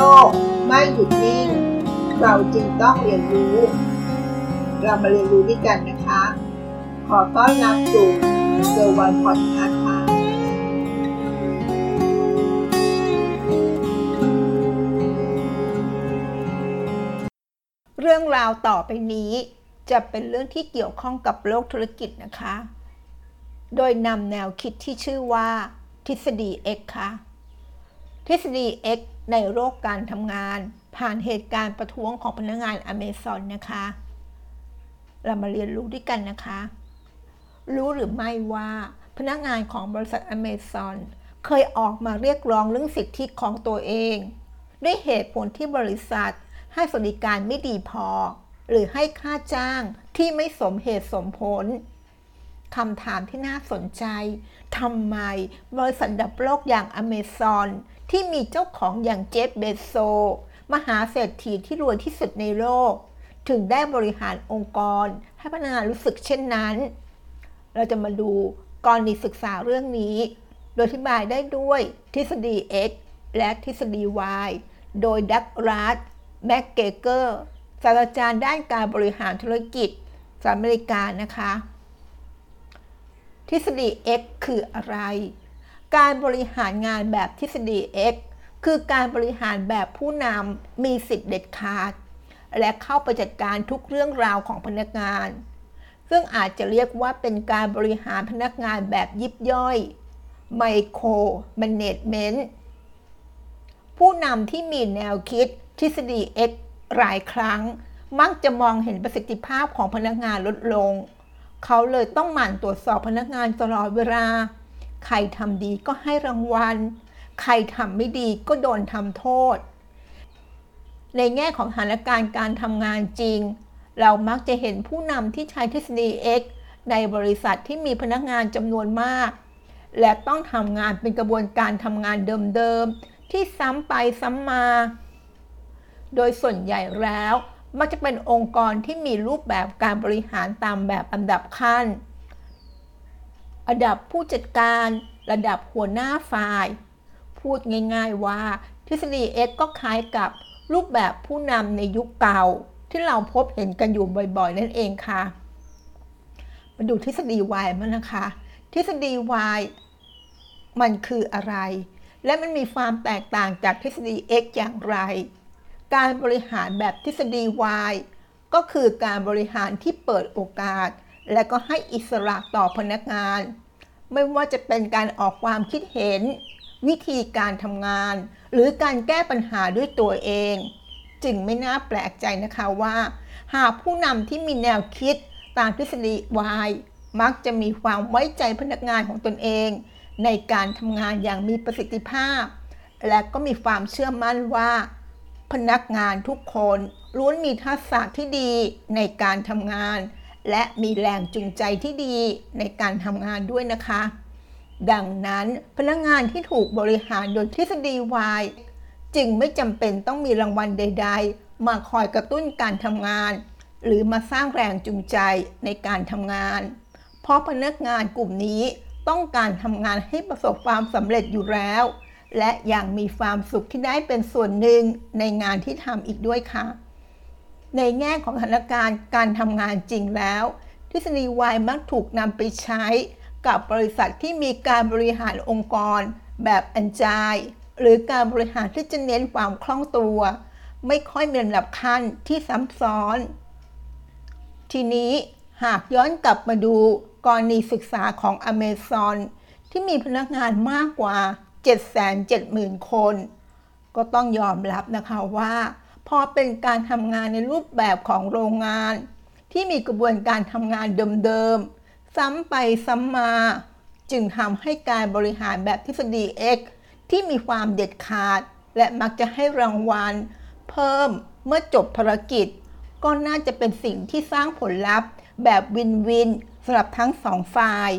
ลกไม่หยุดนิ่ง เราจึงต้องเรียนรู้ เรามาเรียนรู้ด้วยกันนะคะ ขอต้อนรับสู่เซอร์วันพอดคาส์ค่ะเรื่องราวต่อไปนี้จะเป็นเรื่องที่เกี่ยวข้องกับโลกธุรกิจนะคะ โดยนำแนวคิดที่ชื่อว่า ทฤษฎี X ค่ะ ทฤษฎี X ในโลกการทำงาน ผ่านเหตุการณ์ประท้วงของพนักงานอเมซอนนะคะ เรามาเรียนรู้ด้วยกันนะคะ รู้หรือไม่ว่าพนักงานของบริษัทอเมซอนเคยออกมาเรียกร้องเรื่องสิทธิของตัวเอง ด้วยเหตุผลที่บริษัทให้สวัสดิการไม่ดีพอ หรือให้ค่าจ้างที่ไม่สมเหตุสมผลคำถามที่น่าสนใจทำไมบริษัทดับโลกอย่างอเมซอน ที่มีเจ้าของอย่างเจฟเบโซ มหาเศรษฐีที่รวยที่สุดในโลก ถึงได้บริหารองค์กร ให้พนักงานรู้สึกเช่นนั้น เราจะมาดูกรณีศึกษาเรื่องนี้ โดยอธิบายได้ด้วยทฤษฎี X และทฤษฎี Y โดยดักรัสแม็กเกเกอร์ศาสตราจารย์ด้านการบริหารธุรกิจสหรัฐอเมริกานะคะ ทฤษฎี X คืออะไร การบริหารงานแบบทฤษฎี X คือการบริหารแบบผู้นำมีสิทธิเด็ดขาด และเข้าไปจัดการทุกเรื่องราวของพนักงาน ซึ่งอาจจะเรียกว่าเป็นการบริหารพนักงานแบบยิบย่อยไมโครแมเนจเมนต์ผู้นำที่มีแนวคิดทฤษฎี X หลายครั้ง มักจะมองเห็นประสิทธิภาพของพนักงานลดลง เขาเลยต้องหมั่นตรวจสอบพนักงานตลอดเวลา ใครทำดีก็ให้รางวัล ใครทำไม่ดีก็โดนทำโทษ ในแง่ของสถานการณ์การทำงานจริง เรามักจะเห็นผู้นำที่ใช้ทฤษฎี X ในบริษัทที่มีพนักงานจำนวนมาก และต้องทำงานเป็นกระบวนการทำงานเดิมๆ ที่ซ้ำไปซ้ำมา โดยส่วนใหญ่แล้ว มักจะเป็นองค์กรที่มีรูปแบบการบริหารตามแบบอันดับขั้น ระดับผู้จัดการ ระดับหัวหน้าฝ่าย พูดง่ายๆว่าทฤษฎี X ก็คล้ายกับรูปแบบผู้นำในยุคเก่า ที่เราพบเห็นกันอยู่บ่อยๆ นั่นเองค่ะ มาดูทฤษฎี Y มั้งนะคะ ทฤษฎี Y มันคืออะไร และมันมีความแตกต่างจากทฤษฎี X อย่างไร การบริหารแบบทฤษฎี Y ก็คือการบริหารที่เปิดโอกาส และก็ให้อิสระต่อพนักงาน ไม่ว่าจะเป็นการออกความคิดเห็น วิธีการทำงาน หรือการแก้ปัญหาด้วยตัวเอง จึงไม่น่าแปลกใจนะคะว่า หากผู้นำที่มีแนวคิดตามทฤษฎี Y มักจะมีความไว้ใจพนักงานของตนเอง ในการทำงานอย่างมีประสิทธิภาพ และก็มีความเชื่อมั่นว่า พนักงานทุกคนล้วนมีทักษะที่ดีในการทำงาน และมีแรงจูงใจที่ดีในการทำงานด้วยนะคะ ดังนั้นพนักงานที่ถูกบริหารโดยทฤษฎีวายจึงไม่จำเป็นต้องมีรางวัลใด ๆ มาคอยกระตุ้นการทำงาน หรือมาสร้างแรงจูงใจในการทำงาน เพราะพนักงานกลุ่มนี้ต้องการทำงานให้ประสบความสำเร็จอยู่แล้ว และยังมีความสุขที่ได้เป็นส่วนหนึ่งในงานที่ทำอีกด้วยค่ะ ในแง่ของสถานการณ์การทำงานจริงแล้ว ทฤษฎีวายมักถูกนำไปใช้กับบริษัทที่มีการบริหารองค์กร แบบอันจาย หรือการบริหารที่จะเน้นความคล่องตัว ไม่ค่อยมีลำดับขั้นที่ซ้ำซ้อน ทีนี้หากย้อนกลับมาดูกรณีศึกษาของอเมซอนที่มีพนักงานมากกว่า 770,000 คน ก็ต้องยอมรับนะคะว่า พอเป็นการทำงานในรูปแบบของโรงงาน ที่มีกระบวนการทำงานเดิมๆ ซ้ำไปซ้ำมา จึงทำให้การบริหารแบบทฤษฎี X ที่มีความเด็ดขาด และมักจะให้รางวัล เพิ่มเมื่อจบภารกิจ ก็น่าจะเป็นสิ่งที่สร้างผลลัพธ์ แบบวินวินสำหรับทั้งสองฝ่าย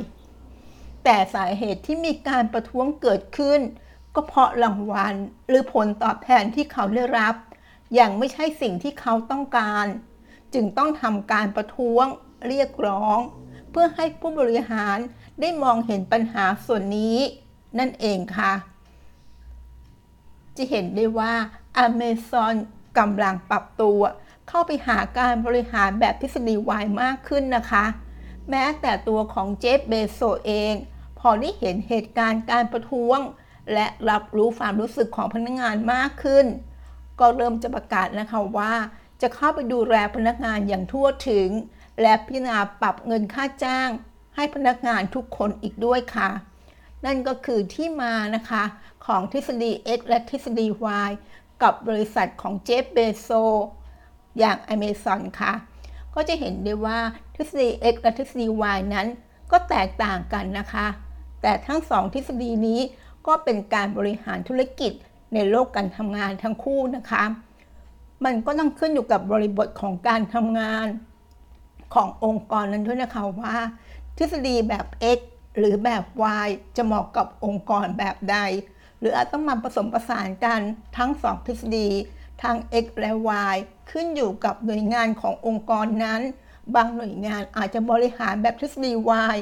แต่สาเหตุที่มีการประท้วงเกิดขึ้น ก็เพราะรางวัลหรือผลตอบแทนที่เขาได้รับ อย่างไม่ใช่สิ่งที่เขาต้องการ จึงต้องทำการประท้วงเรียกร้อง เพื่อให้ผู้บริหารได้มองเห็นปัญหาส่วนนี้ นั่นเองค่ะ จะเห็นได้ว่า Amazon กำลังปรับตัว เข้าไปหาการบริหารแบบทฤษฎีวายมากขึ้นนะคะ แม้แต่ตัวของเจฟเบโซเอง พอได้เห็นเหตุการณ์การประท้วง และรับรู้ความรู้สึกของพนักงานมากขึ้น ก็เริ่มจะประกาศนะคะว่า จะเข้าไปดูแลพนักงานอย่างทั่วถึง และพิจารณาปรับเงินค่าจ้าง ให้พนักงานทุกคนอีกด้วยค่ะ นั่นก็คือที่มานะคะของทฤษฎี X และทฤษฎี Y กับบริษัทของเจฟเบโซอย่าง Amazon ค่ะ ก็จะเห็นได้ว่าทฤษฎี X และทฤษฎี Y นั้นก็แตกต่างกันนะคะ แต่ทั้งสองทฤษฎีนี้ก็เป็นการบริหารธุรกิจ ในโลกการทำงานทั้งคู่นะคะ มันก็ต้องขึ้นอยู่กับบริบทของการทำงานขององค์กรนั้นด้วยนะคะว่า ทฤษฎีแบบ X หรือแบบ Y จะเหมาะกับองค์กรแบบใด หรืออาจต้องมาผสมผสานกันทั้งสองทฤษฎีทั้ง X และ Y ขึ้นอยู่กับหน่วยงานขององค์กรนั้น บางหน่วยงานอาจจะบริหารแบบทฤษฎี Y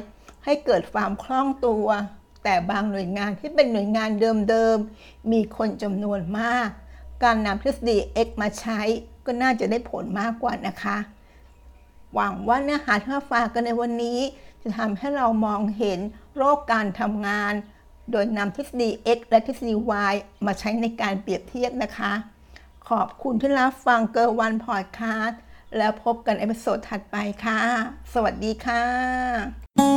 ให้เกิดความคล่องตัว แต่บางหน่วยงานที่เป็นหน่วยงานเดิมๆ มีคนจำนวนมาก การนำทฤษฎี X มาใช้ก็น่าจะได้ผลมากกว่านะคะ หวังว่าเนื้อหาที่มาฝากกันในวันนี้ จะทำให้เรามองเห็นโรคการทำงาน โดยนำทฤษฎี X และทฤษฎี Y มาใช้ในการเปรียบเทียบนะคะ ขอบคุณที่รับฟังเกอร์วันพอดคาสต์แล้วพบกันในเอพิโซดถัดไปค่ะ สวัสดีค่ะ